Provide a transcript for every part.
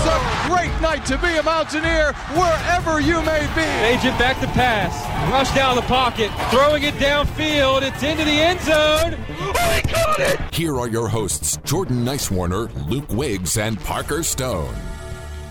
Is a great night to be a Mountaineer wherever you may be. Agent back to pass. Rush down the pocket. Throwing it downfield. It's into the end zone. Oh, he caught it! Here are your hosts, Jordan Nicewarner, Luke Wiggs, and Parker Stone.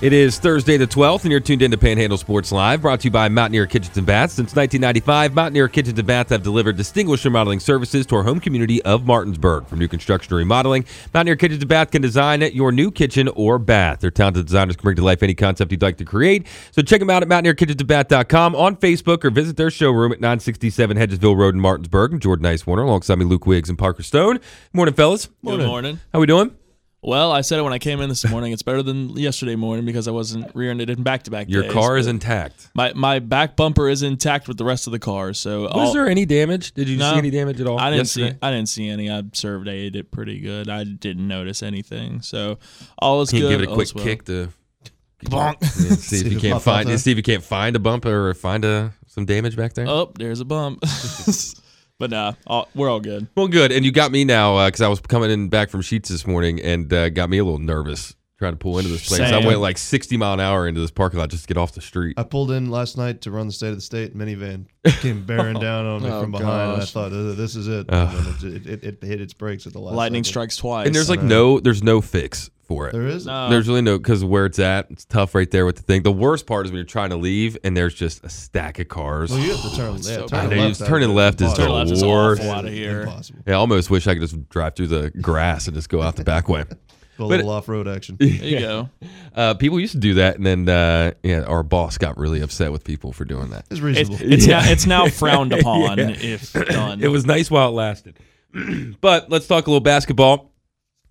It is Thursday the 12th, and you're tuned in to Panhandle Sports Live, brought to you by Mountaineer Kitchens and Baths. Since 1995, Mountaineer Kitchens and Baths have delivered distinguished remodeling services to our home community of Martinsburg. From new construction to remodeling, Mountaineer Kitchens and Bath can design your new kitchen or bath. Their talented designers can bring to life any concept you'd like to create. So check them out at mountaineerkitchensandbath.com on Facebook or visit their showroom at 967 Hedgesville Road in Martinsburg. I'm Jordan Nicewarner, alongside me Luke Wiggs and Parker Stone. Morning, fellas. Good morning. How we doing? Well, I said it when I came in this morning. It's better than yesterday morning because I wasn't rear-ended in back-to-back Your days, car is intact. My my back bumper is intact with the rest of the car. So Was all- there any damage? Did you No. see any damage at all? I didn't yesterday? see I didn't see any. I surveyed it pretty good. I didn't notice anything. So all is Can you good. give it a quick well. kick to Bonk. Yeah, see if you can't find pops see if you can't find a bump or find a some damage back there. Oh, there's a bump. but nah, all, we're all good. Well, good. And you got me now because I was coming in back from Sheets this morning and uh, got me a little nervous trying to pull into this place. I went like 60 mile an hour into this parking lot just to get off the street. I pulled in last night to run the state of the state. Minivan came bearing down on me Oh, from behind, and I thought, "Uh, "This is it." Ugh. And then it, it, it hit its brakes at the last. Lightning second. strikes twice. And there's like no there's no fix for it. There is. No. There's really no because where it's at, it's tough right there with the thing. The worst part is when you're trying to leave and there's just a stack of cars. Well, you have to turn. Yeah, so turn left. Just turning left is Impossible. Turn left is worst. awful out of here. Impossible. Yeah, I almost wish I could just drive through the grass and just go out the back way. A But- little off-road action. There you go. Uh, people used to do that, and then uh, yeah, our boss got really upset with people for doing that. It's It's, reasonable. it's Yeah. now it's now frowned upon Yeah. if done. It was nice while it lasted. but let's talk a little basketball.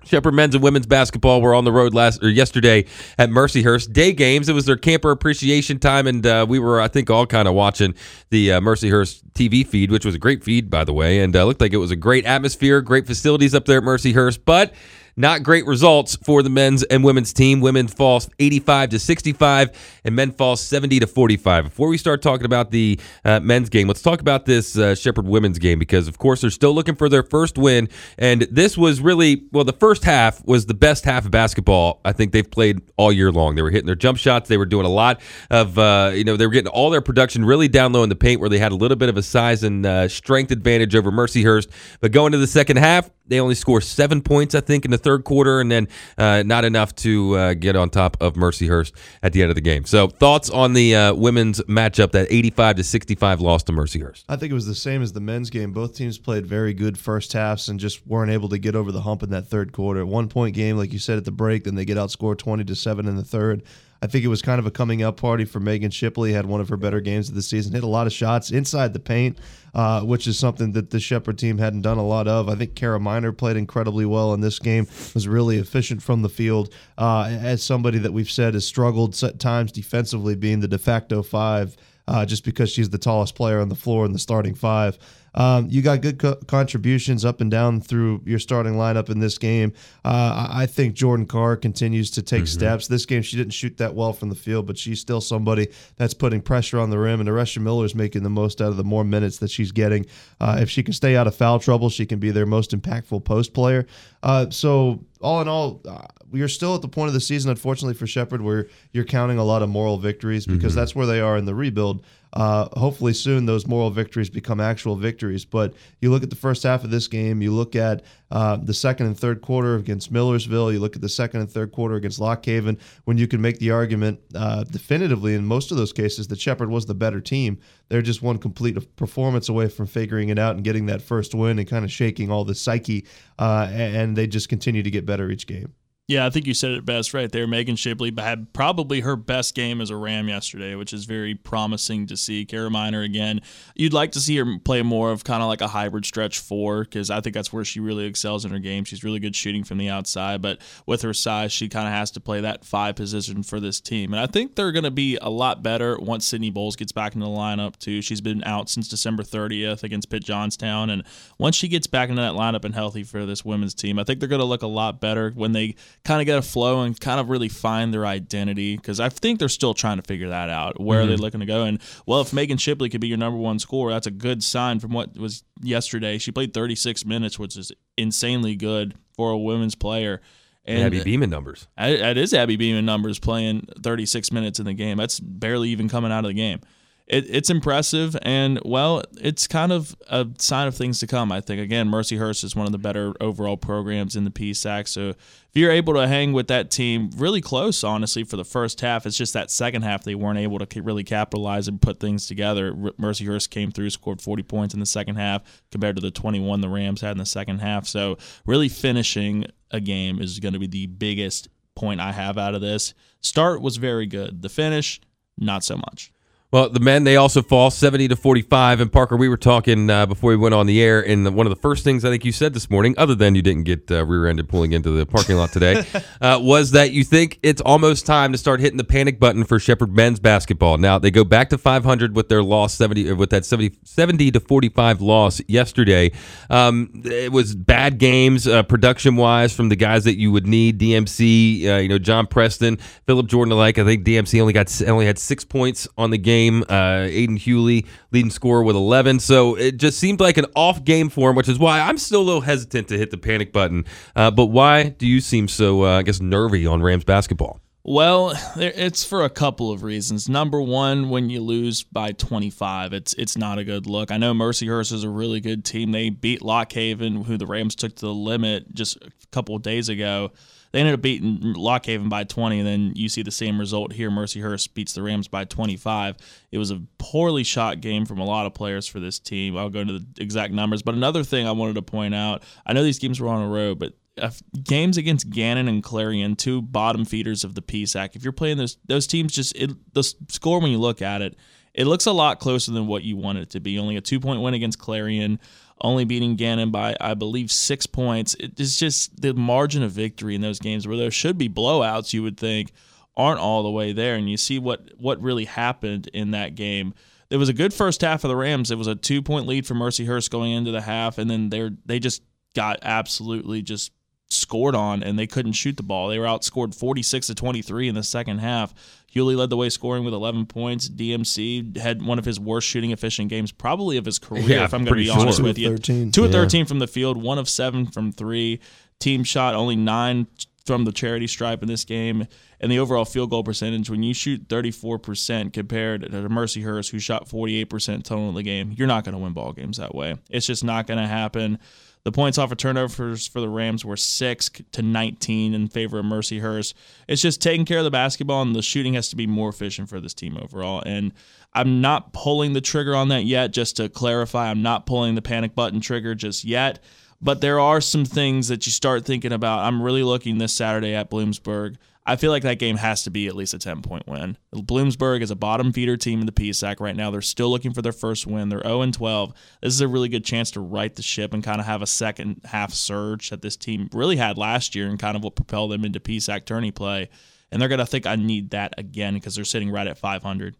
Shepherd men's and women's basketball were on the road last or yesterday at Mercyhurst day games. It was their camper appreciation time, and uh, we were, I think, all kind of watching the uh, Mercyhurst TV feed, which was a great feed, by the way, and uh, looked like it was a great atmosphere, great facilities up there at Mercyhurst, but not great results for the men's and women's team. Women fall 85 to 65, and men fall 70 to 45. Before we start talking about the uh, men's game, let's talk about this uh, Shepherd women's game because, of course, they're still looking for their first win. And this was really, well, the first half was the best half of basketball I think they've played all year long. They were hitting their jump shots. They were doing a lot of, uh, you know, they were getting all their production really down low in the paint where they had a little bit of a size and uh, strength advantage over Mercyhurst. But going to the second half, they only score seven points, I think, in the third quarter, and then uh, not enough to uh, get on top of Mercyhurst at the end of the game. So, thoughts on the uh, women's matchup that 85 to 65 loss to Mercyhurst? I think it was the same as the men's game. Both teams played very good first halves and just weren't able to get over the hump in that third quarter. One point game, like you said at the break, then they get outscored twenty to seven in the third. I think it was kind of a coming up party for Megan Shipley. Had one of her better games of the season. Hit a lot of shots inside the paint, uh, which is something that the Shepherd team hadn't done a lot of. I think Kara Miner played incredibly well in this game. Was really efficient from the field. Uh, as somebody that we've said has struggled at times defensively, being the de facto five uh, just because she's the tallest player on the floor in the starting five. Um, you got good co- contributions up and down through your starting lineup in this game. Uh, I think Jordan Carr continues to take steps. This game, she didn't shoot that well from the field, but she's still somebody that's putting pressure on the rim. And Aresha Miller is making the most out of the more minutes that she's getting. Uh, if she can stay out of foul trouble, she can be their most impactful post player. Uh, so all in all, uh, you're still at the point of the season, unfortunately for Shepherd, where you're counting a lot of moral victories because that's where they are in the rebuild. Uh, hopefully soon those moral victories become actual victories. But you look at the first half of this game, you look at uh, the second and third quarter against Millersville, you look at the second and third quarter against Lock Haven, when you can make the argument uh, definitively in most of those cases that Shepherd was the better team. They're just one complete performance away from figuring it out and getting that first win and kind of shaking all the psyche, uh, and they just continue to get better each game. Yeah, I think you said it best right there. Megan Shipley had probably her best game as a Ram yesterday, which is very promising to see. Kara Miner again. You'd like to see her play more of kind of like a hybrid stretch four because I think that's where she really excels in her game. She's really good shooting from the outside, but with her size, she kind of has to play that five position for this team. And I think they're going to be a lot better once Sydney Bowles gets back into the lineup too. She's been out since December 30th against Pitt Johnstown, and once she gets back into that lineup and healthy for this women's team, I think they're going to look a lot better when they kind of get a flow and kind of really find their identity because I think they're still trying to figure that out. Where mm-hmm. are they looking to go? And well, if Megan Shipley could be your number one scorer, that's a good sign from what was yesterday. She played 36 minutes, which is insanely good for a women's player. And Abby Beeman numbers. That is Abby Beeman numbers playing 36 minutes in the game. That's barely even coming out of the game it, it's impressive and well it's kind of a sign of things to come i think. Again mercyhurst is one of the better overall programs in the psac so if you're able to hang with that team really close honestly for the first half it's just that second half they weren't able to really capitalize and put things together. Mercyhurst came through scored 40 points in the second half compared to the 21 the rams had in the second half so really finishing a game is going to be the biggest point i have out of this. Start was very good. The finish not so much well, the men they also fall seventy to forty-five. And Parker, we were talking uh, before we went on the air, and one of the first things I think you said this morning, other than you didn't get uh, rear-ended pulling into the parking lot today, uh, was that you think it's almost time to start hitting the panic button for Shepherd men's basketball. Now they go back to five hundred with their loss seventy uh, with that 70, 70 to forty-five loss yesterday. Um, it was bad games uh, production-wise from the guys that you would need. DMC, uh, you know, John Preston, Philip Jordan alike. I think DMC only got only had six points on the game game. Uh, Aiden Hewley leading scorer with 11. So it just seemed like an off game for him, which is why I'm still a little hesitant to hit the panic button. Uh, but why do you seem so, uh, I guess, nervy on Rams basketball? Well, it's for a couple of reasons. Number one, when you lose by 25, it's it's not a good look. I know Mercyhurst is a really good team. They beat Lock Haven, who the Rams took to the limit just a couple of days ago. They ended up beating Lock Haven by 20, and then you see the same result here. Mercyhurst beats the Rams by 25. It was a poorly shot game from a lot of players for this team. I'll go into the exact numbers. But another thing I wanted to point out I know these games were on a road, but uh, games against Gannon and Clarion, two bottom feeders of the PSAC, if you're playing those those teams, just it, the score when you look at it, it looks a lot closer than what you want it to be. Only a two point win against Clarion, only beating Gannon by, I believe, six points. It's just the margin of victory in those games where there should be blowouts, you would think, aren't all the way there. And you see what, what really happened in that game. It was a good first half of the Rams. It was a two point lead for Mercyhurst going into the half, and then they they just got absolutely just scored on and they couldn't shoot the ball. They were outscored 46 to 23 in the second half. Hewley led the way scoring with 11 points. DMC had one of his worst shooting efficient games probably of his career yeah, if I'm going to be sure. honest with you. 13. 2 of 13 from the field, 1 of 7 from 3. Team shot only 9 from the charity stripe in this game. And the overall field goal percentage, when you shoot 34% compared to Mercyhurst, who shot 48% total in the game, you're not going to win ball games that way. It's just not going to happen. The points off of turnovers for the Rams were six to 19 in favor of Mercyhurst. It's just taking care of the basketball, and the shooting has to be more efficient for this team overall. And I'm not pulling the trigger on that yet. Just to clarify, I'm not pulling the panic button trigger just yet. But there are some things that you start thinking about. I'm really looking this Saturday at Bloomsburg. I feel like that game has to be at least a 10 point win. Bloomsburg is a bottom feeder team in the PSAC right now. They're still looking for their first win. They're 0 12. This is a really good chance to right the ship and kind of have a second half surge that this team really had last year and kind of what propelled them into PSAC tourney play. And they're going to think I need that again because they're sitting right at 500.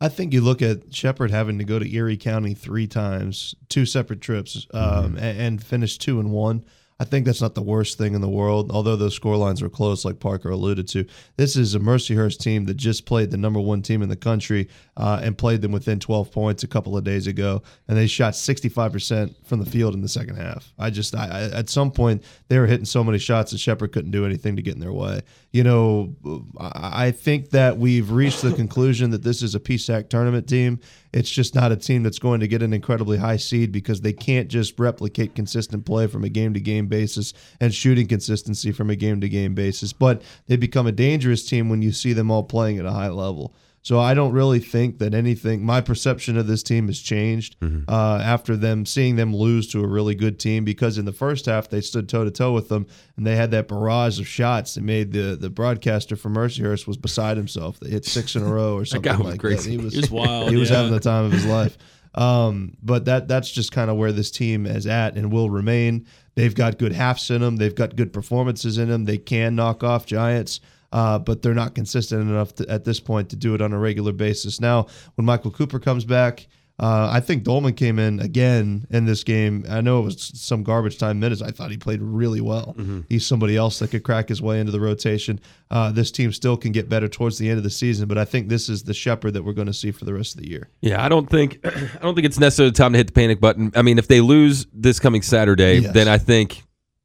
I think you look at Shepherd having to go to Erie County three times, two separate trips, um, mm-hmm. and, and finish two and one. I think that's not the worst thing in the world, although those score lines were close, like Parker alluded to. This is a Mercyhurst team that just played the number one team in the country uh, and played them within 12 points a couple of days ago, and they shot 65% from the field in the second half. I just, I, I, at some point, they were hitting so many shots that Shepherd couldn't do anything to get in their way. You know, I think that we've reached the conclusion that this is a PSAC tournament team. It's just not a team that's going to get an incredibly high seed because they can't just replicate consistent play from a game to game basis and shooting consistency from a game to game basis. But they become a dangerous team when you see them all playing at a high level. So I don't really think that anything. My perception of this team has changed uh, after them seeing them lose to a really good team because in the first half they stood toe to toe with them and they had that barrage of shots that made the the broadcaster for Mercyhurst was beside himself. They hit six in a row or something guy like crazy. that. He was, was wild, he was yeah. having the time of his life. Um, but that that's just kind of where this team is at and will remain. They've got good halves in them. They've got good performances in them. They can knock off Giants, uh, but they're not consistent enough to, at this point to do it on a regular basis. Now, when Michael Cooper comes back, uh, I think Dolman came in again in this game. I know it was some garbage time minutes. I thought he played really well. He's somebody else that could crack his way into the rotation. Uh, this team still can get better towards the end of the season, but I think this is the shepherd that we're going to see for the rest of the year. Yeah, I don't think I don't think it's necessarily time to hit the panic button. I mean, if they lose this coming Saturday, Yes. then I think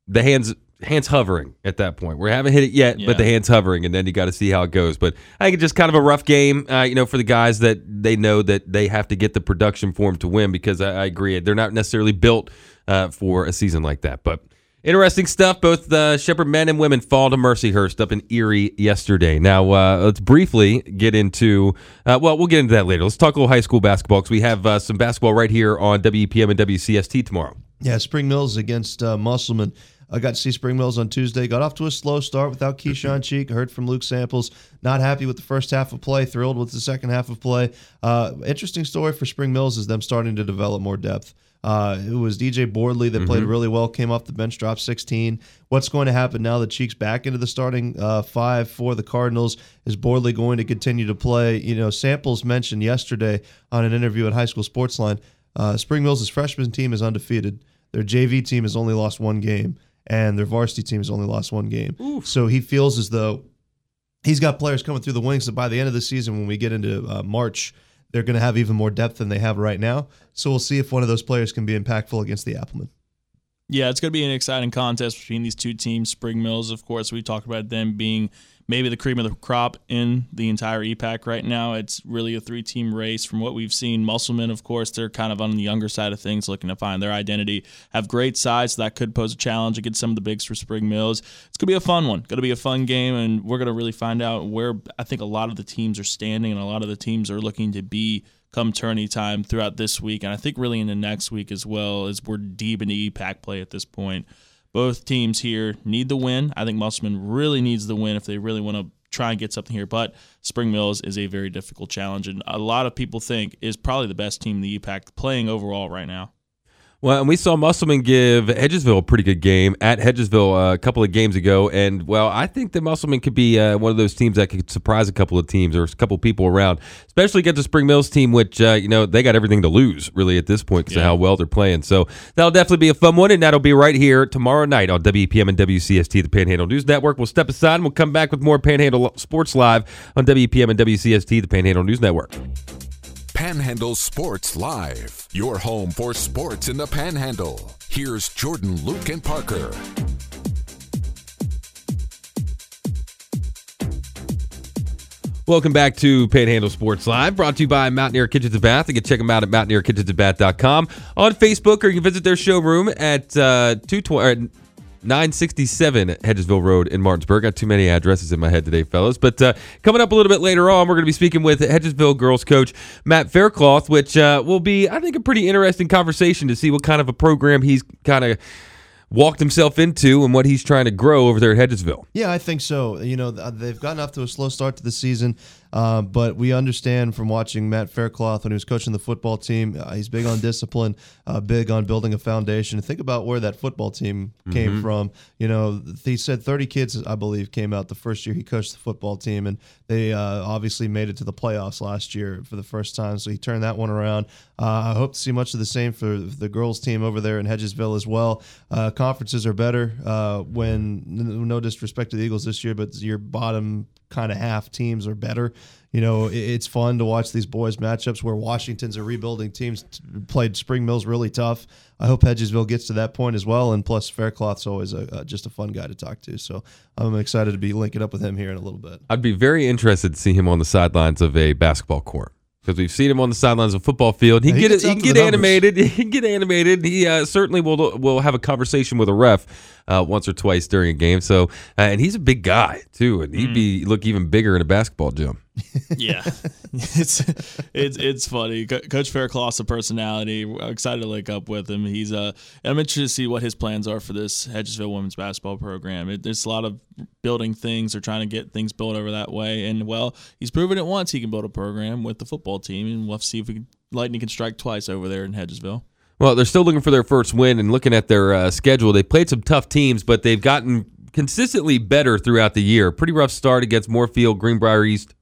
the hands hands hovering at that point. We haven't hit it yet, Yeah. but the hands hovering, and then you got to see how it goes. But I think it's just kind of a rough game, uh, you know, for the guys that they know that they have to get the production for them to win. Because I, I agree, they're not necessarily built uh, for a season like that, but. Interesting stuff. Both the Shepherd men and women fall to Mercyhurst up in Erie yesterday. Now, uh, let's briefly get into, uh, well, we'll get into that later. Let's talk a little high school basketball because we have uh, some basketball right here on WPM and WCST tomorrow. Yeah, Spring Mills against uh, Musselman. I got to see Spring Mills on Tuesday. Got off to a slow start without Keyshawn Cheek. Heard from Luke Samples. Not happy with the first half of play. Thrilled with the second half of play. Uh, interesting story for Spring Mills is them starting to develop more depth. Uh, it was DJ Boardley that played really well. Came off the bench, dropped 16. What's going to happen now that Cheek's back into the starting uh, five for the Cardinals? Is Boardley going to continue to play? You know, Samples mentioned yesterday on an interview at High School Sportsline. Uh, Spring Mills' freshman team is undefeated. Their JV team has only lost one game, and their varsity team has only lost one game. So he feels as though he's got players coming through the wings that by the end of the season, when we get into uh, March, they're going to have even more depth than they have right now. So we'll see if one of those players can be impactful against the Applemen. Yeah, it's going to be an exciting contest between these two teams. Spring Mills, of course, we talked about them being maybe the cream of the crop in the entire EPAC right now. It's really a three team race from what we've seen. Musselman, of course, they're kind of on the younger side of things, looking to find their identity. Have great size, so that could pose a challenge against some of the bigs for Spring Mills. It's going to be a fun one. Going to be a fun game, and we're going to really find out where I think a lot of the teams are standing and a lot of the teams are looking to be come tourney time throughout this week, and I think really in the next week as well, as we're deep into EPAC play at this point. Both teams here need the win. I think Musselman really needs the win if they really want to try and get something here. But Spring Mills is a very difficult challenge, and a lot of people think is probably the best team in the EPAC playing overall right now. Well, and we saw Musselman give Hedgesville a pretty good game at Hedgesville uh, a couple of games ago, and well, I think that Musselman could be uh, one of those teams that could surprise a couple of teams or a couple of people around, especially against the Spring Mills team, which uh, you know they got everything to lose really at this point because of how well they're playing. So that'll definitely be a fun one, and that'll be right here tomorrow night on WPM and WCST, the Panhandle News Network. We'll step aside and we'll come back with more Panhandle Sports Live on WPM and WCST, the Panhandle News Network. Panhandle Sports Live, your home for sports in the Panhandle. Here's Jordan, Luke, and Parker. Welcome back to Panhandle Sports Live, brought to you by Mountaineer Kitchens and Bath. You can check them out at mountaineerkitchensandbath.com on Facebook, or you can visit their showroom at uh, 220, or 967 Hedgesville Road in Martinsburg. Got too many addresses in my head today, fellas. But uh, coming up a little bit later on, we're going to be speaking with Hedgesville girls coach Matt Faircloth, which uh, will be, I think, a pretty interesting conversation to see what kind of a program he's kind of walked himself into and what he's trying to grow over there at Hedgesville. Yeah, I think so. You know, they've gotten off to a slow start to the season, uh, but we understand from watching Matt Faircloth when he was coaching the football team, uh, he's big on discipline, uh, big on building a foundation. Think about where that football team came from. You know, he said 30 kids, I believe, came out the first year he coached the football team, and they uh, obviously made it to the playoffs last year for the first time. So he turned that one around. Uh, I hope to see much of the same for the girls' team over there in Hedgesville as well. Uh, conferences are better uh, when, no disrespect to the Eagles this year, but your bottom kind of half teams are better. You know, it's fun to watch these boys matchups where Washington's a rebuilding teams t- played Spring Mills really tough. I hope Hedgesville gets to that point as well. And plus, Faircloth's always a, uh, just a fun guy to talk to. So I'm excited to be linking up with him here in a little bit. I'd be very interested to see him on the sidelines of a basketball court because we've seen him on the sidelines of a football field. He Yeah, he get he out can to get animated. He can get animated. He uh, certainly will will have a conversation with a ref uh, once or twice during a game. So uh, and he's a big guy too, and he'd be look even bigger in a basketball gym. Yeah, it's it's it's funny. Co- Coach Faircloth's a personality. I'm excited to link up with him. He's uh, I'm interested to see what his plans are for this Hedgesville women's basketball program. It, there's a lot of building things or trying to get things built over that way. And well, he's proven it once. He can build a program with the football team, and we'll have to see if we can, Lightning can strike twice over there in Hedgesville. Well, they're still looking for their first win and looking at their uh, schedule. They played some tough teams, but they've gotten consistently better throughout the year. Pretty rough start against Moorefield, Greenbrier East,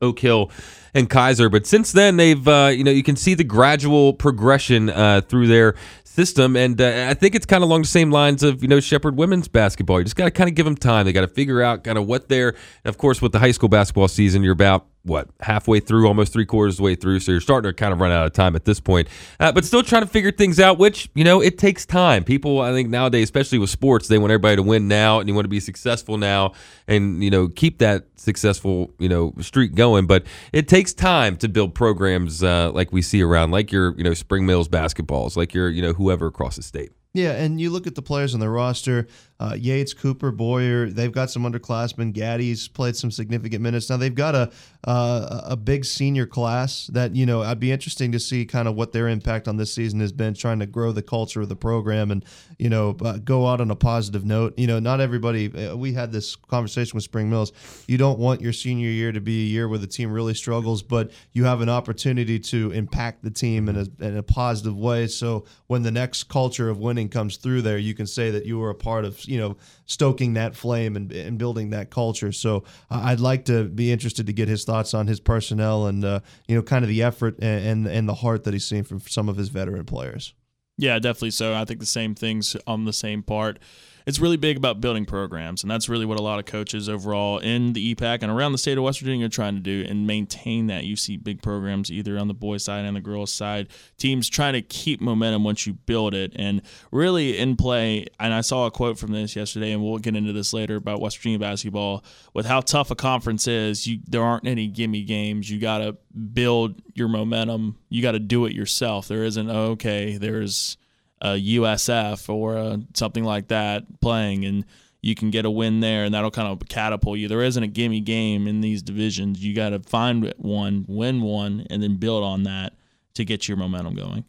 Oak Hill, and Keyser. But since then, they've uh, you know you can see the gradual progression uh, through their system, and uh, I think it's kind of along the same lines of you know Shepherd women's basketball. You just got to kind of give them time. They got to figure out kind of what they're. Of course, with the high school basketball season, you're about what halfway through, almost three quarters of the way through. So you're starting to kind of run out of time at this point, uh, but still trying to figure things out. Which you know it takes time. People, I think nowadays, especially with sports, they want everybody to win now, and you want to be successful now, and you know keep that successful you know streak going. But it takes time to build programs uh, like we see around, like your you know Spring Mills basketballs, like your you know whoever across the state. Yeah, and you look at the players on the roster uh, Yates, Cooper, Boyer. They've got some underclassmen. Gaddy's played some significant minutes. Now they've got a uh, a big senior class that you know I'd be interesting to see kind of what their impact on this season has been, trying to grow the culture of the program and you know uh, go out on a positive note. You know, not everybody. Uh, we had this conversation with Spring Mills. You don't want your senior year to be a year where the team really struggles, but you have an opportunity to impact the team in a, in a positive way. So when the next culture of winning comes through there, you can say that you were a part of you know stoking that flame and, and building that culture. So uh, I'd like to be interested to get his thoughts on his personnel and uh, you know kind of the effort and, and and the heart that he's seen from some of his veteran players. Yeah, definitely. So I think the same things on the same part it's really big about building programs, and that's really what a lot of coaches overall in the EPAC and around the state of West Virginia are trying to do and maintain that. You see big programs either on the boys' side and the girls' side. Teams trying to keep momentum once you build it, and really in play. And I saw a quote from this yesterday, and we'll get into this later about West Virginia basketball. With how tough a conference is, you there aren't any gimme games. You got to build your momentum. You got to do it yourself. There isn't oh, okay. There's a USF or a, something like that playing, and you can get a win there, and that'll kind of catapult you. There isn't a gimme game in these divisions. You got to find one, win one, and then build on that to get your momentum going.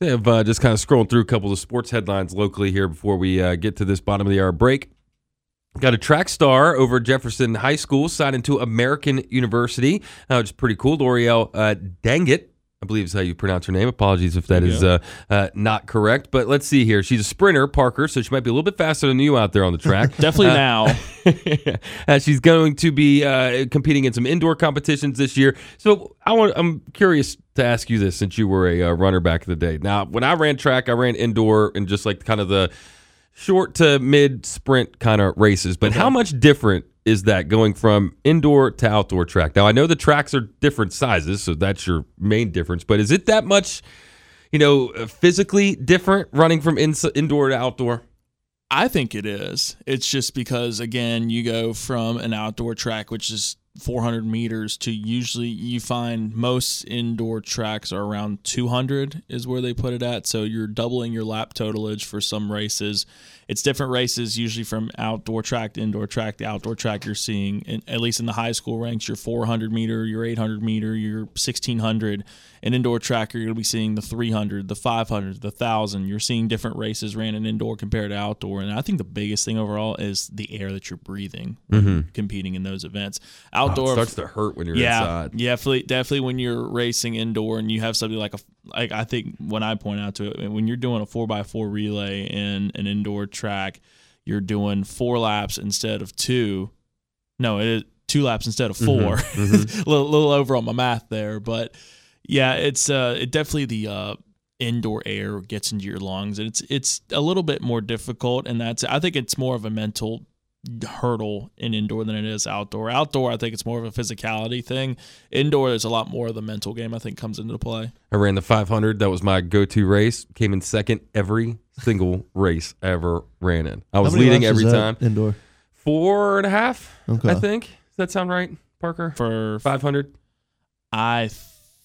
They have uh, just kind of scrolling through a couple of sports headlines locally here before we uh, get to this bottom of the hour break. Got a track star over Jefferson High School signed into American University, uh, which is pretty cool. L'Oreal uh, Dangit I believe is how you pronounce her name. Apologies if that is uh, uh, not correct. But let's see here. She's a sprinter, Parker, so she might be a little bit faster than you out there on the track. Definitely uh, now. uh, she's going to be uh, competing in some indoor competitions this year. So I want. I'm curious to ask you this, since you were a uh, runner back in the day. Now, when I ran track, I ran indoor and just like kind of the short to mid sprint kind of races. But okay. how much different is that going from indoor to outdoor track? Now I know the tracks are different sizes, so that's your main difference. But is it that much, you know, physically different running from in- indoor to outdoor? I think it is. It's just because again, you go from an outdoor track, which is 400 meters to usually you find most indoor tracks are around 200 is where they put it at. So you're doubling your lap totalage for some races. It's different races usually from outdoor track to indoor track. The outdoor track you're seeing in, at least in the high school ranks your 400 meter your 800 meter your 1600 and indoor track you're going to be seeing the 300 the 500 the 1000 you're seeing different races ran in indoor compared to outdoor and i think the biggest thing overall is the air that you're breathing mm-hmm. competing in those events outdoor oh, starts to hurt when you're yeah, inside yeah definitely definitely when you're racing indoor and you have something like a like i think when i point out to it when you're doing a 4x4 relay in an indoor track, you're doing four laps instead of two. No, it is two laps instead of 4 mm-hmm. Mm-hmm. a little, little over on my math there, but yeah, it's uh, it definitely the uh, indoor air gets into your lungs, and it's it's a little bit more difficult, and that's I think it's more of a mental hurdle in indoor than it is outdoor. Outdoor, I think it's more of a physicality thing. Indoor, there's a lot more of the mental game. I think comes into play. I ran the 500. That was my go-to race. Came in second every single race I ever ran in. I was leading every time. Indoor, four and a half. Okay. I think. Does that sound right, Parker? For 500. I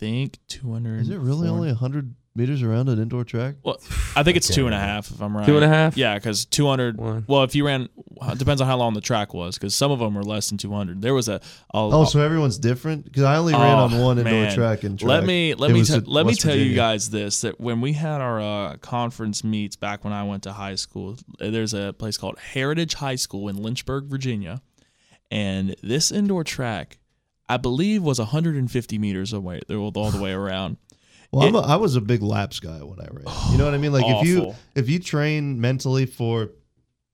think 200. Is it really only 100 meters around an indoor track? Well, I think it's two and a half if I'm right. Two and a half? Yeah, because 200. One. Well, if you ran, it depends on how long the track was, because some of them were less than 200. There was a. a Oh, so everyone's different? Because I only ran on one indoor man. track and track. Let me let It me was te- at let me West tell you guys this that when we had our uh, conference meets back when I went to high school, there's a place called Heritage High School in Lynchburg, Virginia, and this indoor track, I believe, was 150 meters away all all the way around. Well, I'm a, I was a big laps guy when I ran. You know what I mean? Like if you if you train mentally for,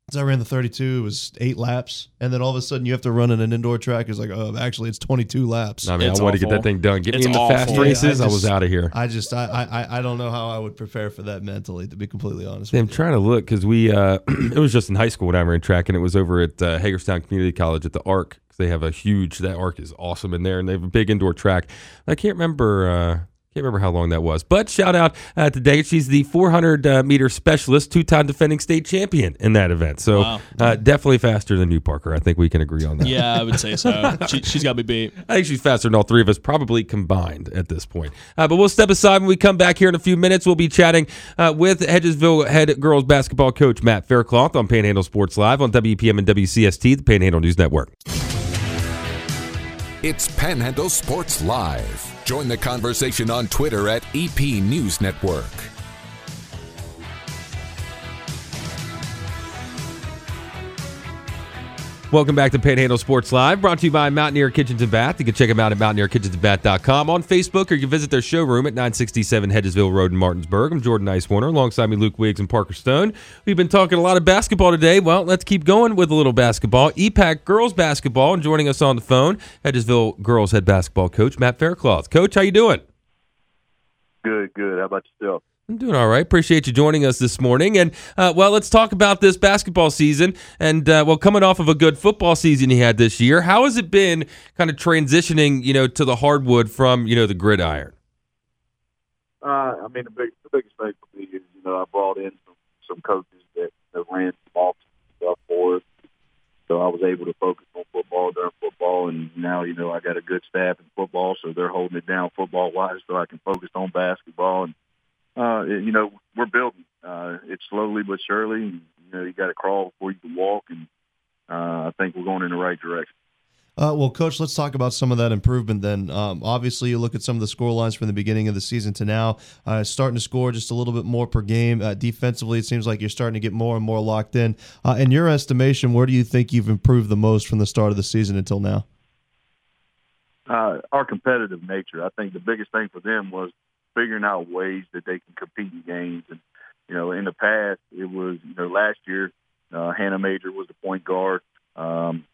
as I ran the 32, it was eight laps, and then all of a sudden you have to run in an indoor track. It's like, oh, actually, it's 22 laps. I mean, It's I want to get that thing done. Get It's me in the fast awful. races. Yeah, I, I was out of here. I just I, I I don't know how I would prepare for that mentally. To be completely honest, I'm with you. trying to look because we uh, it was just in high school when I ran track, and it was over at uh, Hagerstown Community College at the Arc. They have a huge that Arc is awesome in there, and they have a big indoor track. I can't remember. Uh, can't remember how long that was, but shout out uh, to Dave. She's the 400 uh, meter specialist, two-time defending state champion in that event. So Wow. uh, definitely faster than you, Parker. I think we can agree on that. Yeah, I would say so. she, she's got to be beat. I think she's faster than all three of us, probably combined at this point. Uh, but we'll step aside when we come back here in a few minutes. We'll be chatting uh, with Hedgesville head girls basketball coach Matt Faircloth on Panhandle Sports Live on WPM and WCST, the Panhandle News Network. It's Panhandle Sports Live. Join the conversation on Twitter at EP News Network. Welcome back to Panhandle Sports Live, brought to you by Mountaineer Kitchens and Bath. You can check them out at mountaineerkitchensandbath.com on Facebook, or you can visit their showroom at 967 Hedgesville Road in Martinsburg. I'm Jordan Nicewarner, alongside me Luke Wiggs and Parker Stone. We've been talking a lot of basketball today. Well, let's keep going with a little basketball. EPAC girls basketball, and joining us on the phone, Hedgesville girls head basketball coach Matt Faircloth. Coach, how you doing? Good, good. How about yourself? I'm doing all right. Appreciate you joining us this morning. And, uh, well, let's talk about this basketball season. And, uh, well, coming off of a good football season you had this year, how has it been kind of transitioning, you know, to the hardwood from, you know, the gridiron? Uh, I mean, the, big, the biggest thing for me is, you know, I brought in some, some coaches that, that ran some off stuff for us. So I was able to focus on football during football, and now, you know, I got a good staff in football, so they're holding it down football-wise so I can focus on basketball. And, uh, you know, we're building. Uh, it's slowly but surely. And, you know, you got to crawl before you can walk, and uh, I think we're going in the right direction. Uh, well, coach, let's talk about some of that improvement. Then, um, obviously, you look at some of the score lines from the beginning of the season to now, uh, starting to score just a little bit more per game. Uh, defensively, it seems like you're starting to get more and more locked in. Uh, in your estimation, where do you think you've improved the most from the start of the season until now? uh, our competitive nature. I think the biggest thing for them was figuring out ways that they can compete in games. And you know, in the past, it was you know last year, uh, Hannah Major was the point guard, um,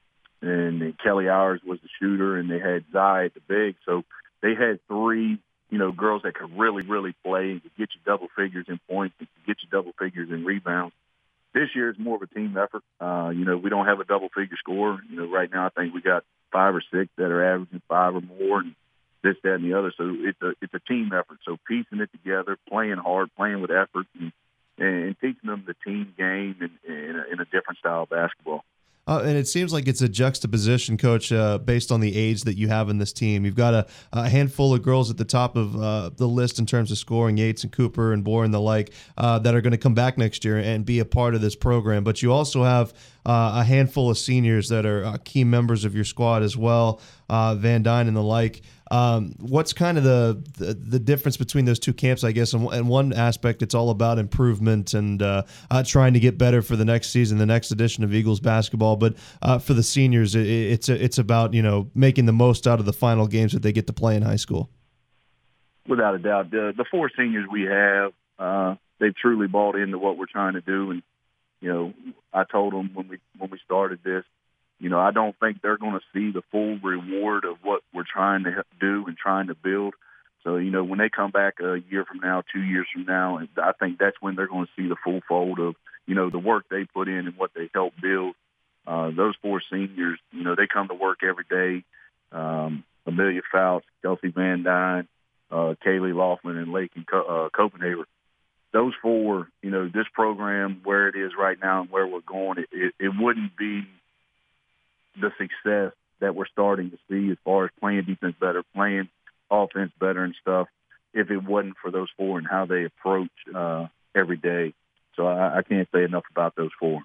and then Kelly Hours was the shooter, and they had Zai at the big. So they had three. You know, girls that could really, really play and could get you double figures in points and could get you double figures in rebounds. This year is more of a team effort. Uh, you know, we don't have a double figure score. You know, right now I think we got five or six that are averaging five or more, and this, that, and the other. So it's a it's a team effort. So piecing it together, playing hard, playing with effort, and, and teaching them the team game in, in, a, in a different style of basketball. Uh, and it seems like it's a juxtaposition, coach, uh, based on the age that you have in this team. You've got a, a handful of girls at the top of uh, the list in terms of scoring, Yates and Cooper and Bohr and the like, uh, that are going to come back next year and be a part of this program. But you also have uh, a handful of seniors that are uh, key members of your squad as well, uh, Van Dyne and the like. Um, what's kind of the, the the difference between those two camps? I guess, And, in one aspect, it's all about improvement and uh, uh, trying to get better for the next season, the next edition of Eagles basketball. But uh, for the seniors, it, it's it's about you know making the most out of the final games that they get to play in high school. Without a doubt, the, the four seniors we have, uh, they've truly bought into what we're trying to do. And you know, I told them when we when we started this, you know, I don't think they're going to see the full reward of what we're trying to do and trying to build. So, you know, when they come back a year from now, two years from now, I think that's when they're going to see the full fold of, you know, the work they put in and what they helped build. Uh, those four seniors, you know, they come to work every day. Um, Amelia Fouts, Kelsey Van Dyne, uh, Kaylee Laughlin, and Lake and Co- uh, Copenhagen. Those four, you know, this program where it is right now and where we're going, it, it, it wouldn't be the success that we're starting to see as far as playing defense better, playing offense better and stuff if it wasn't for those four and how they approach uh, every day. So I, I can't say enough about those four.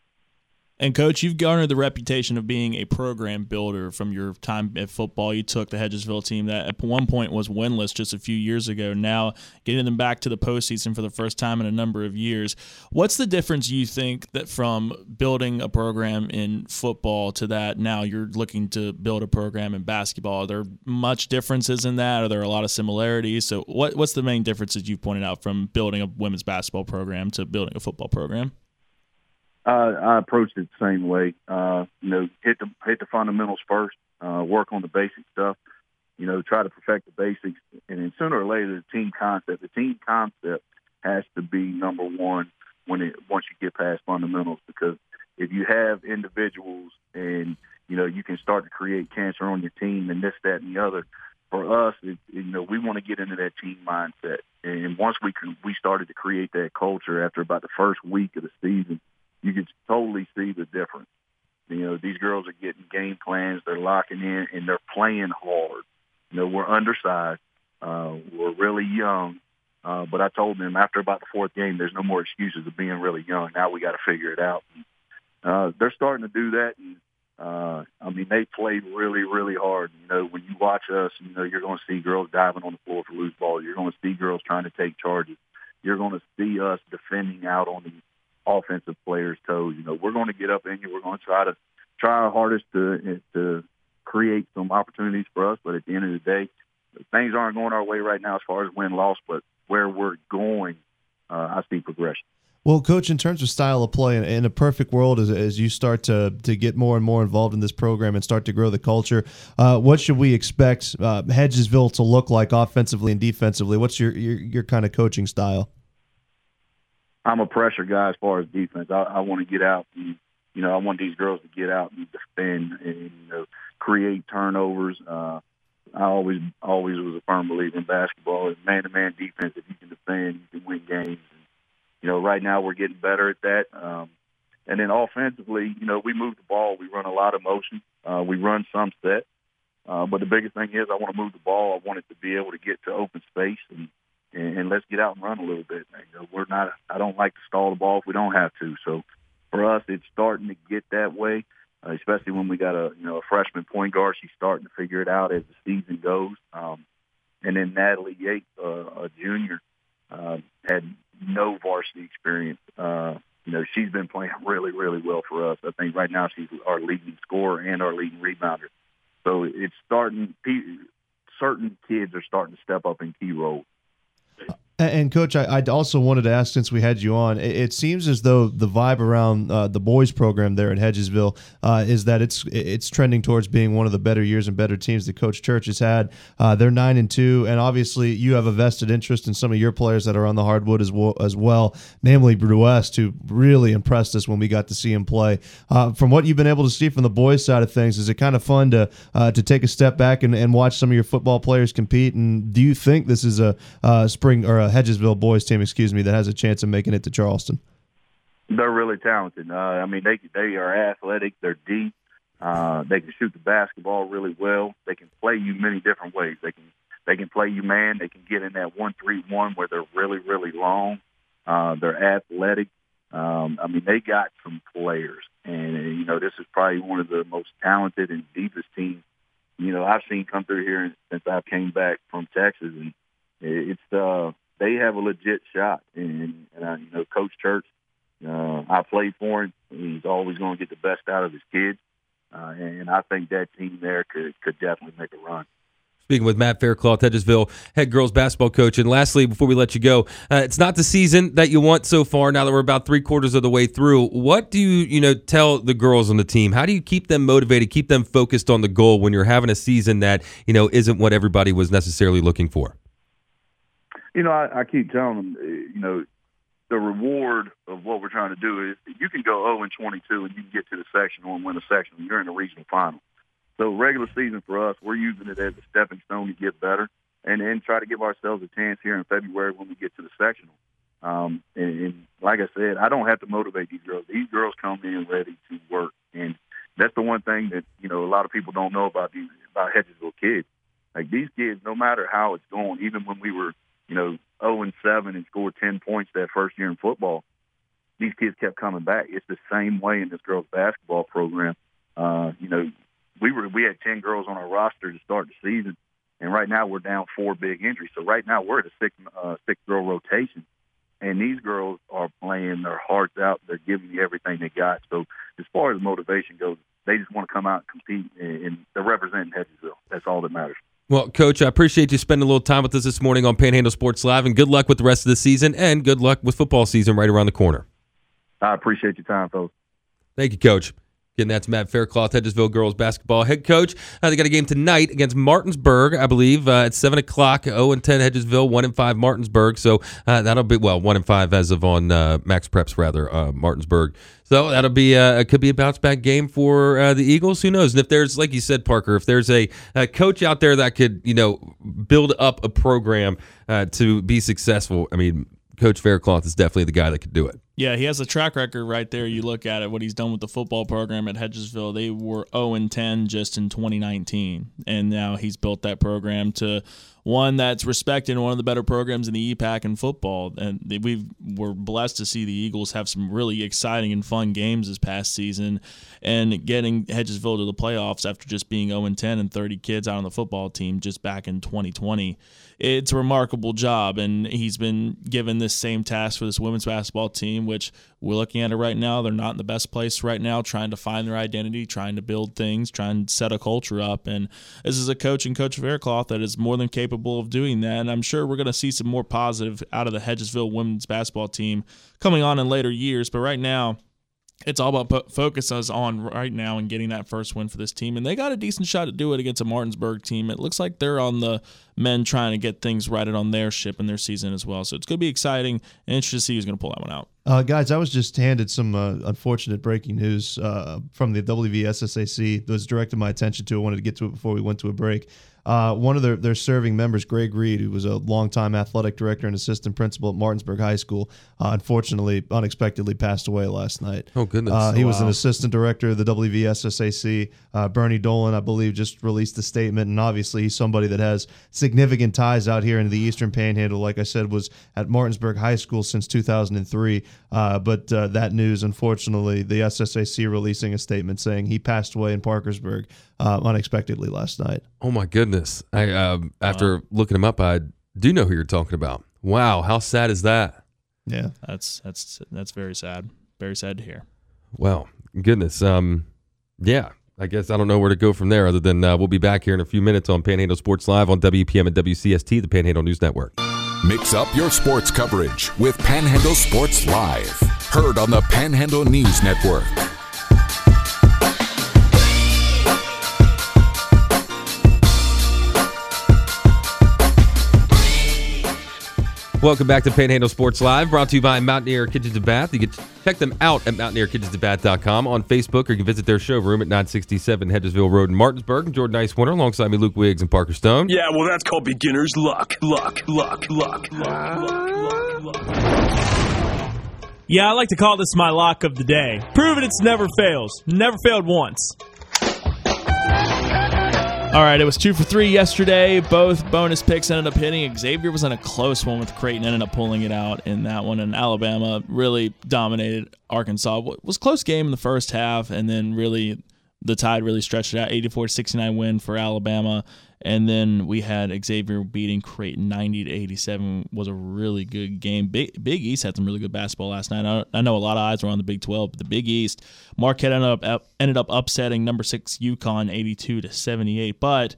And coach, you've garnered the reputation of being a program builder from your time at football. You took the Hedgesville team that at one point was winless just a few years ago. Now getting them back to the postseason for the first time in a number of years. What's the difference you think that from building a program in football to that now you're looking to build a program in basketball? Are there much differences in that? Are there a lot of similarities? So what what's the main differences you've pointed out from building a women's basketball program to building a football program? I approached it the same way. Uh, you know, hit the hit the fundamentals first. Uh, work on the basic stuff. You know, try to perfect the basics, and then sooner or later, the team concept. The team concept has to be number one when it once you get past fundamentals. Because if you have individuals and you know you can start to create cancer on your team and this, that, and the other. For us, it, you know, we want to get into that team mindset, and once we can, we started to create that culture after about the first week of the season you can totally see the difference. You know, these girls are getting game plans, they're locking in, and they're playing hard. You know, we're undersized, uh, we're really young, uh, but I told them after about the fourth game, there's no more excuses of being really young. Now we got to figure it out. And, uh, they're starting to do that, and uh, I mean, they played really, really hard. You know, when you watch us, you know, you're going to see girls diving on the floor for loose balls. You're going to see girls trying to take charges. You're going to see us defending out on the offensive players' toes. You know, we're going to get up in you. We're going to try to try our hardest to to create some opportunities for us. But at the end of the day, things aren't going our way right now as far as win loss. But where we're going, uh, I see progression. Well, coach, in terms of style of play, in a perfect world, as, as you start to to get more and more involved in this program and start to grow the culture, uh, what should we expect uh, Hedgesville to look like offensively and defensively? What's your your, your kind of coaching style? I'm a pressure guy as far as defense. I, I want to get out and you know I want these girls to get out and defend and you know create turnovers. Uh, I always always was a firm believer in basketball. And man to man defense. If you can defend, you can win games. And, you know, right now we're getting better at that. Um, and then offensively, you know, we move the ball. We run a lot of motion. Uh, we run some set. Uh, but the biggest thing is I want to move the ball. I want it to be able to get to open space and and, and let's get out and run a little bit. You know, we're not. I don't like to stall the ball if we don't have to. So for us, it's starting to get that way, uh, especially when we got a you know a freshman point guard. She's starting to figure it out as the season goes. Um, and then Natalie Yates, uh, a junior, uh, had no varsity experience. Uh, you know, she's been playing really, really well for us. I think right now she's our leading scorer and our leading rebounder. So it's starting. Certain kids are starting to step up in key roles. And coach, I, I also wanted to ask since we had you on, it, it seems as though the vibe around uh, the boys program there at Hedgesville uh, is that it's it's trending towards being one of the better years and better teams that Coach Church has had. Uh, they're nine and two, and obviously you have a vested interest in some of your players that are on the hardwood as well, as well namely Bruest, who really impressed us when we got to see him play. Uh, from what you've been able to see from the boys side of things, is it kind of fun to uh, to take a step back and, and watch some of your football players compete? And do you think this is a spring or a Hedgesville boys team, excuse me, that has a chance of making it to Charleston? They're really talented. Uh, I mean, they they are athletic. They're deep. Uh, they can shoot the basketball really well. They can play you many different ways. They can they can play you man. They can get in that one three one where they're really really long. Uh, they're athletic. Um, I mean, they got some players, and you know, this is probably one of the most talented and deepest teams you know I've seen come through here since I came back from Texas, and it's uh they have a legit shot. And, and I, you know, Coach Church, uh, I played for him. He's always going to get the best out of his kids. Uh, and I think that team there could, could definitely make a run. Speaking with Matt Faircloth, Hedgesville head girls basketball coach. And lastly, before we let you go, uh, it's not the season that you want so far. Now that we're about three quarters of the way through, what do you you know tell the girls on the team? How do you keep them motivated, keep them focused on the goal when you're having a season that you know isn't what everybody was necessarily looking for? You know, I, I keep telling them, uh, you know, the reward of what we're trying to do is you can go 0 and 22 and you can get to the sectional and win a sectional. You're in the regional final. So regular season for us, we're using it as a stepping stone to get better and then try to give ourselves a chance here in February when we get to the sectional. Um, and, and like I said, I don't have to motivate these girls. These girls come in ready to work, and that's the one thing that you know a lot of people don't know about these about Hedgesville kids. Like these kids, no matter how it's going, even when we were you know, 0 and 7 and scored 10 points that first year in football, these kids kept coming back. It's the same way in this girls basketball program. Uh, you know, we were we had 10 girls on our roster to start the season, and right now we're down four big injuries. So right now we're at a six uh, six girl rotation, and these girls are playing their hearts out. They're giving you everything they got. So as far as motivation goes, they just want to come out and compete, and, and they're representing Hedgesville. That's all that matters. Well, Coach, I appreciate you spending a little time with us this morning on Panhandle Sports Live, and good luck with the rest of the season, and good luck with football season right around the corner. I appreciate your time, folks. Thank you, Coach. Again, that's Matt Faircloth, Hedgesville girls basketball head coach. Uh, they got a game tonight against Martinsburg, I believe, uh, at seven o'clock. Zero and ten Hedgesville, one and five Martinsburg. So uh, that'll be well, one and five as of on uh, MaxPreps rather uh, Martinsburg. So that'll be uh, it could be a bounce back game for uh, the Eagles. Who knows? And if there's like you said, Parker, if there's a, a coach out there that could you know build up a program uh, to be successful, I mean, Coach Faircloth is definitely the guy that could do it. Yeah, he has a track record right there. You look at it, what he's done with the football program at Hedgesville. They were 0 and 10 just in 2019, and now he's built that program to one that's respected one of the better programs in the EPAC in football. And we were blessed to see the Eagles have some really exciting and fun games this past season, and getting Hedgesville to the playoffs after just being 0 and 10 and 30 kids out on the football team just back in 2020 it's a remarkable job. And he's been given this same task for this women's basketball team, which we're looking at it right now. They're not in the best place right now, trying to find their identity, trying to build things, trying to set a culture up. And this is a coach and coach of Faircloth that is more than capable of doing that. And I'm sure we're going to see some more positive out of the Hedgesville women's basketball team coming on in later years. But right now, it's all about focus us on right now and getting that first win for this team. And they got a decent shot to do it against a Martinsburg team. It looks like they're on the men trying to get things righted on their ship and their season as well. So it's going to be exciting and interesting to see who's going to pull that one out. Uh, guys, I was just handed some uh, unfortunate breaking news uh, from the WVSSAC that was directed my attention to. I wanted to get to it before we went to a break. Uh, one of their, their serving members, Greg Reed, who was a longtime athletic director and assistant principal at Martinsburg High School, uh, unfortunately, unexpectedly passed away last night. Oh, goodness. Uh, he oh, was an assistant director of the WVSSAC. Uh, Bernie Dolan, I believe, just released a statement, and obviously he's somebody that has significant ties out here in the Eastern Panhandle. Like I said, was at Martinsburg High School since 2003. Uh, but uh, that news, unfortunately, the SSAC releasing a statement saying he passed away in Parkersburg uh, unexpectedly last night. Oh my goodness! I um, after looking him up, I do know who you're talking about. Wow, how sad is that? Yeah, That's that's that's very sad. Very sad to hear. Wow, goodness. Um, yeah. I guess I don't know where to go from there other than uh, we'll be back here in a few minutes on Panhandle Sports Live on WEPM and WCST, the Panhandle News Network. Mix up your sports coverage with Panhandle Sports Live. Heard on the Panhandle News Network. Welcome back to Panhandle Sports Live, brought to you by Mountaineer Kitchens and Bath. You can check them out at mountaineerkitchensandbath.com on Facebook, or you can visit their showroom at 967 Hedgesville Road in Martinsburg. And Jordan Nicewarner alongside me, Luke Wiggs and Parker Stone. Yeah, well, that's called beginner's luck. Luck, luck, luck, luck, luck, luck, luck. Yeah, I like to call this my lock of the day. Proven it's never fails. Never failed once. All right, it was two for three yesterday. Both bonus picks ended up hitting. Xavier was in a close one with Creighton, ended up pulling it out in that one. And Alabama really dominated Arkansas. It was close game in the first half, and then really the tide really stretched it out. 84 69 win for Alabama. And then we had Xavier beating Creighton 90 to 87 was a really good game. Big, Big East had some really good basketball last night. I, I know a lot of eyes were on the Big 12, but the Big East, Marquette ended up ended up upsetting number six UConn 82 to 78. But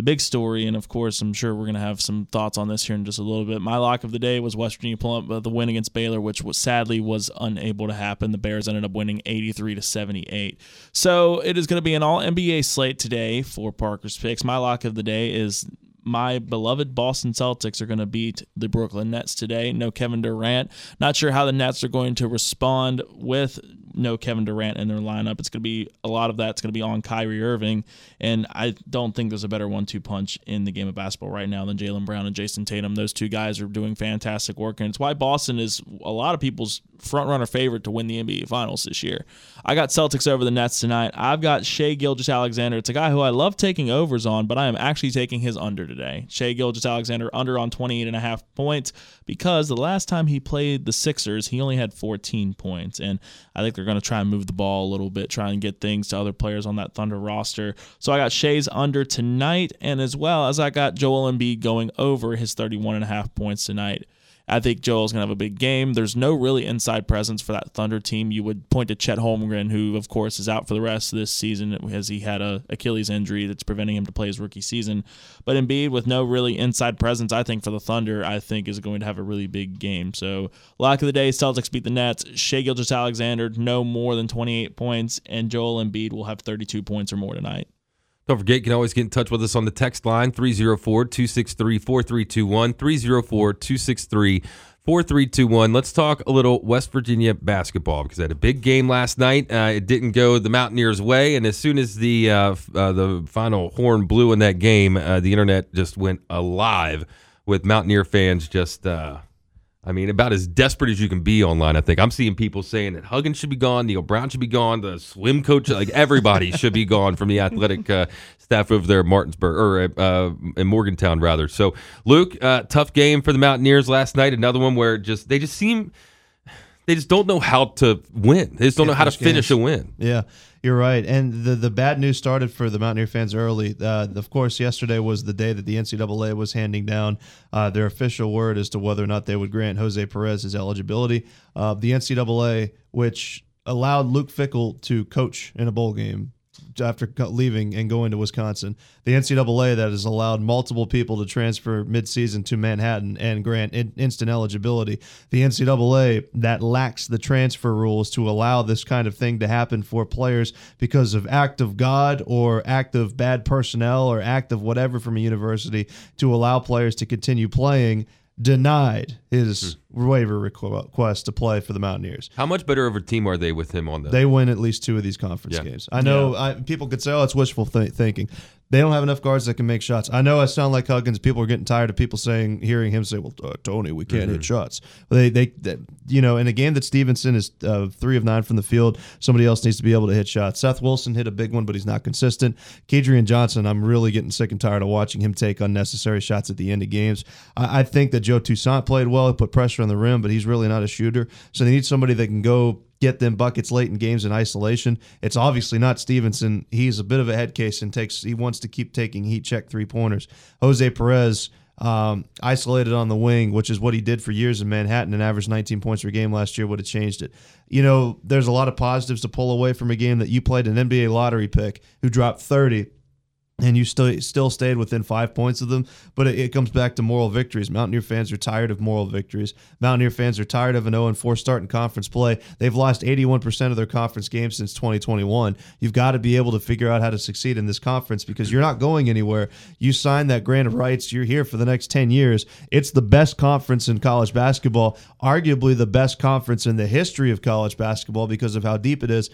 the big story, and of course, I'm sure we're going to have some thoughts on this here in just a little bit. My lock of the day was West Virginia pulling up uh, the win against Baylor, which was sadly was unable to happen. The Bears ended up winning 83 to 78. So it is going to be an All NBA slate today for Parker's picks. My lock of the day is my beloved Boston Celtics are going to beat the Brooklyn Nets today. No Kevin Durant. Not sure how the Nets are going to respond with no Kevin Durant in their lineup. It's going to be a lot of that's going to be on Kyrie Irving, and I don't think there's a better one-two punch in the game of basketball right now than Jaylen Brown and Jayson Tatum. Those two guys are doing fantastic work, and it's why Boston is a lot of people's front runner favorite to win the NBA Finals this year. I got Celtics over the Nets tonight. I've got Shai Gilgeous-Alexander. It's a guy who I love taking overs on, but I am actually taking his under today. Shai Gilgeous-Alexander under on 28 and a half points because the last time he played the Sixers, he only had 14 points. And I think they're going to try and move the ball a little bit, try and get things to other players on that Thunder roster. So I got Shai's under tonight, and as well as I got Joel Embiid going over his 31 and a half points tonight. I think Joel's going to have a big game. There's no really inside presence for that Thunder team. You would point to Chet Holmgren, who, of course, is out for the rest of this season as he had a Achilles injury that's preventing him to play his rookie season. But Embiid, with no really inside presence, I think for the Thunder, I think is going to have a really big game. So, lock of the day, Celtics beat the Nets. Shai Gilgeous-Alexander, no more than 28 points, and Joel Embiid will have 32 points or more tonight. Don't forget, you can always get in touch with us on the text line 304 263 4321. 304 263 4321. Let's talk a little West Virginia basketball because they had a big game last night. Uh, it didn't go the Mountaineers' way, and as soon as the uh, uh, the final horn blew in that game, uh, the internet just went alive with Mountaineer fans just uh, I mean, about as desperate as you can be online. I think I'm seeing people saying that Huggins should be gone, Neal Brown should be gone, the swim coach, like everybody should be gone from the athletic uh, staff over there at Martinsburg or uh, in Morgantown, rather. So, Luke, uh, tough game for the Mountaineers last night. Another one where just they just seem they just don't know how to win. They just don't know how to finish games. a win. Yeah, you're right. And the the bad news started for the Mountaineer fans early. Uh, of course, yesterday was the day that the NCAA was handing down uh, their official word as to whether or not they would grant Jose Perez his eligibility. Uh, the NCAA, which allowed Luke Fickell to coach in a bowl game after leaving and going to Wisconsin. The NCAA that has allowed multiple people to transfer midseason to Manhattan and grant in- instant eligibility. The NCAA that lacks the transfer rules to allow this kind of thing to happen for players because of act of God or act of bad personnel or act of whatever from a university to allow players to continue playing denied his Hmm. waiver request to play for the Mountaineers. How much better of a team are they with him on the? They win at least two of these conference Yeah. games. I know I, people could say, "Oh, it's wishful th- thinking." They don't have enough guards that can make shots. I know I sound like Huggins. People are getting tired of people saying, hearing him say, "Well, uh, Tony, we can't Mm-hmm. hit shots." They, they, they, you know, in a game that Stevenson is uh, three of nine from the field, somebody else needs to be able to hit shots. Seth Wilson hit a big one, but he's not consistent. Kedrian Johnson, I'm really getting sick and tired of watching him take unnecessary shots at the end of games. I, I think that Joe Toussaint played well, he put pressure on the rim, but he's really not a shooter. So they need somebody that can go get them buckets late in games in isolation. It's obviously not Stevenson. He's a bit of a head case and takes he wants to keep taking heat check three pointers. Jose Perez um, isolated on the wing, which is what he did for years in Manhattan and averaged 19 points per game last year, would have changed it. You know, there's a lot of positives to pull away from a game that you played an NBA lottery pick who dropped 30 and you still still stayed within five points of them. But it, it comes back to moral victories. Mountaineer fans are tired of moral victories. Mountaineer fans are tired of an 0 4 start in conference play. They've lost 81% of their conference games since 2021. You've got to be able to figure out how to succeed in this conference because you're not going anywhere. You signed that grant of rights. You're here for the next 10 years. It's the best conference in college basketball, arguably the best conference in the history of college basketball because of how deep it is.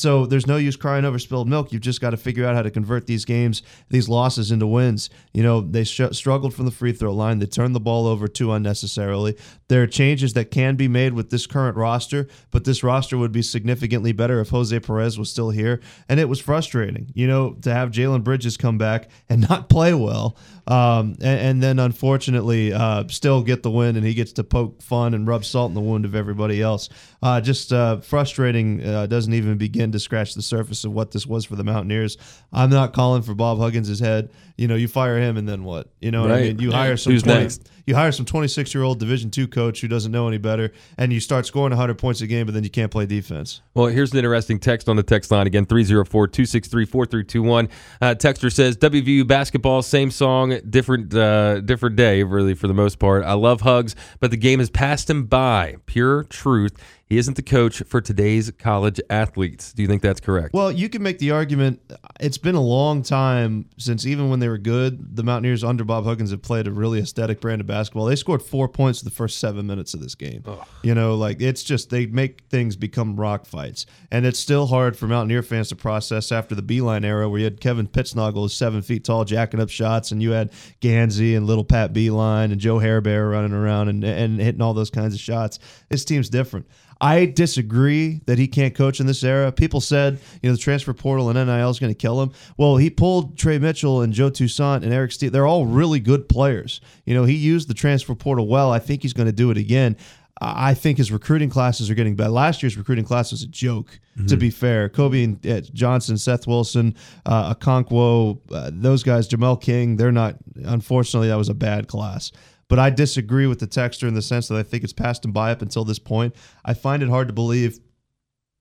So there's no use crying over spilled milk. You've just got to figure out how to convert these games, these losses into wins. You know, they sh- struggled from the free throw line. They turned the ball over too unnecessarily. There are changes that can be made with this current roster, but this roster would be significantly better if Jose Perez was still here. And it was frustrating, you know, to have Jalen Bridges come back and not play well. Um, and, and then unfortunately, uh, still get the win, and he gets to poke fun and rub salt in the wound of everybody else. Uh, just uh, frustrating. Uh, doesn't even begin to scratch the surface of what this was for the Mountaineers. I'm not calling for Bob Huggins' head. You know, you fire him, and then what? You know what I mean? You hire some Who's 20 next? you hire some 26 year old Division two coach who doesn't know any better, and you start scoring 100 points a game, but then you can't play defense. Well, here's an interesting text on the text line again 304 263 4321. Texter says WVU basketball, same song, different uh, different day, really, for the most part. I love hugs, but the game has passed him by. Pure truth. He isn't the coach for today's college athletes. Do you think that's correct? Well, you can make the argument. It's been a long time since even when they were good, the Mountaineers under Bob Huggins have played a really aesthetic brand of basketball. They scored four points in the first seven minutes of this game. You know, like it's just they make things become rock fights, and it's still hard for Mountaineer fans to process after the Beilein era, where you had Kevin Pittsnogle, who's seven feet tall, jacking up shots, and you had Gansey and little Pat Beilein and Joe Herber running around and and hitting all those kinds of shots. This team's different. I disagree that he can't coach in this era. People said, you know, the transfer portal and NIL is going to kill him. Well, he pulled Tre Mitchell and Joe Toussaint and Eric Steele. They're all really good players. You know, he used the transfer portal well. I think he's going to do it again. I think his recruiting classes are getting better. Last year's recruiting class was a joke, to be fair. Kobe and uh, Johnson, Seth Wilson, uh, Okonkwo, uh, those guys, Jamel King, they're not, unfortunately, that was a bad class. But I disagree with the texter in the sense that I think it's passed him by up until this point. I find it hard to believe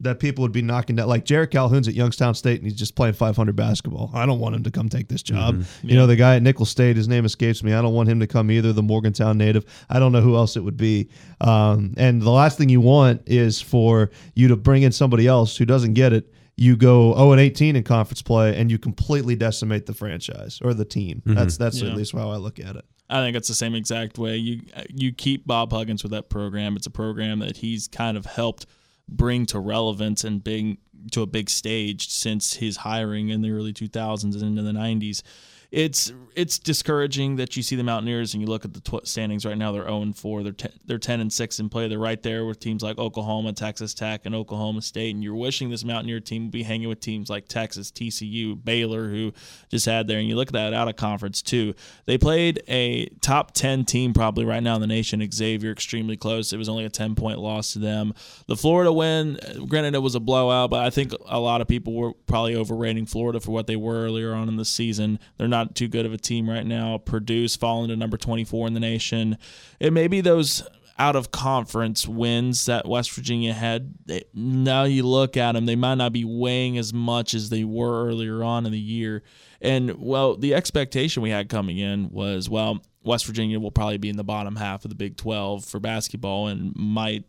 that people would be knocking down like Jerrod Calhoun's at Youngstown State and he's just playing 500 basketball. I don't want him to come take this job. You know, the guy at Nickel State, his name escapes me. I don't want him to come either. The Morgantown native. I don't know who else it would be. Um, and the last thing you want is for you to bring in somebody else who doesn't get it. You go 0 and 18 in conference play and you completely decimate the franchise or the team. That's that's Yeah. at least how I look at it. I think it's the same exact way. You you keep Bob Huggins with that program. It's a program that he's kind of helped bring to relevance and bring to a big stage since his hiring in the early 2000s and into the 90s. It's it's discouraging that you see the Mountaineers and you look at the tw- standings right now. They're 0 and 4. They're te- they're 10 and 6 in play. They're right there with teams like Oklahoma, Texas Tech, and Oklahoma State. And you're wishing this Mountaineer team would be hanging with teams like Texas, TCU, Baylor, who just had there. And you look at that out of conference too. They played a top 10 team probably right now in the nation. Xavier extremely close. It was only a 10 point loss to them. The Florida win, granted it was a blowout, but I think a lot of people were probably overrating Florida for what they were earlier on in the season. They're not too good of a team right now. Purdue's fallen to number 24 in the nation. It may be those out of conference wins that West Virginia had. Now you look at them, they might not be weighing as much as they were earlier on in the year. And well, the expectation we had coming in was well, West Virginia will probably be in the bottom half of the Big 12 for basketball and might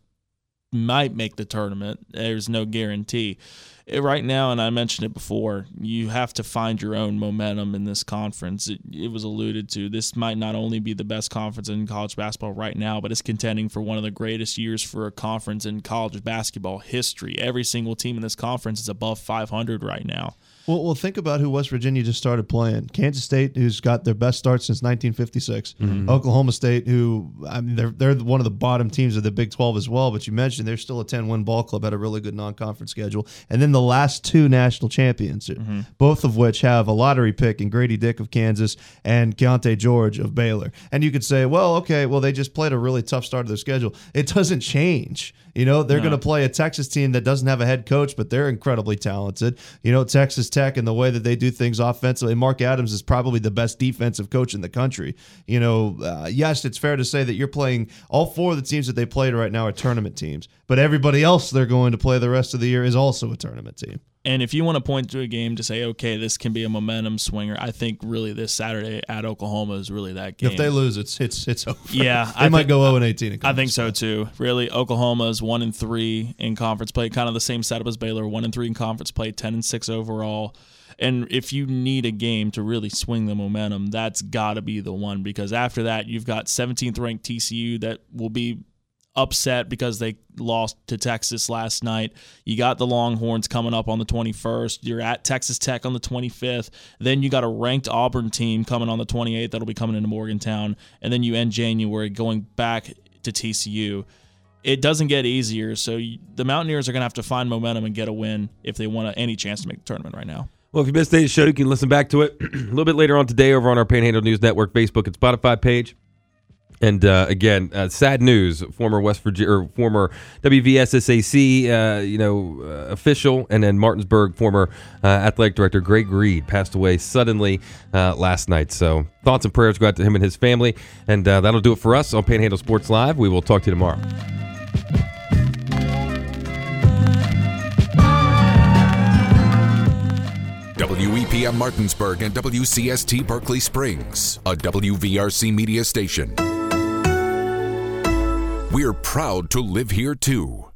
might make the tournament. There's no guarantee. Eh, Right now, and I mentioned it before, you have to find your own momentum in this conference. It, it was alluded to. This might not only be the best conference in college basketball right now, but it's contending for one of the greatest years for a conference in college basketball history. Every single team in this conference is above 500 right now. Well, well, think about who West Virginia just started playing. Kansas State, who's got their best start since 1956. Mm-hmm. Oklahoma State, who I mean, they're they're one of the bottom teams of the Big 12 as well. But you mentioned they're still a 10-win ball club, had a really good non-conference schedule, and then the last two national champions, mm-hmm. both of which have a lottery pick in Grady Dick of Kansas and Keyonte George of Baylor. And you could say, well, okay, well they just played a really tough start of their schedule. It doesn't change. You know, they're going to play a Texas team that doesn't have a head coach, but they're incredibly talented. You know, Texas Tech and the way that they do things offensively. Mark Adams is probably the best defensive coach in the country. You know, uh, yes, it's fair to say that you're playing all four of the teams that they played right now are tournament teams, but everybody else they're going to play the rest of the year is also a tournament team. And if you want to point to a game to say, okay, this can be a momentum swinger, I think really this Saturday at Oklahoma is really that game. If they lose, it's it's it's over. Yeah, they I might think- go 0 and 18. I think so too. Really, Oklahoma's one and three in conference play, kind of the same setup as Baylor, one and three in conference play, ten and six overall. And if you need a game to really swing the momentum, that's got to be the one because after that, you've got 17th ranked TCU that will be upset because they lost to Texas last night. You got the Longhorns coming up on the 21st. You're at Texas Tech on the 25th. Then you got a ranked Auburn team coming on the 28th that'll be coming into Morgantown. And then you end January going back to TCU. It doesn't get easier. So you, the Mountaineers are going to have to find momentum and get a win if they want any chance to make the tournament right now. Well, if you missed today's show, you can listen back to it a little bit later on today over on our Panhandle News Network Facebook and Spotify page. And uh, again, uh, sad news: former West Virginia or former WVSSAC, uh, you know, uh, official, and then Martinsburg former uh, athletic director Greg Reed passed away suddenly uh, last night. So thoughts and prayers go out to him and his family. And that'll do it for us on Panhandle Sports Live. We will talk to you tomorrow. WEPM Martinsburg and WCST Berkeley Springs, a WVRC media station. We're proud to live here too.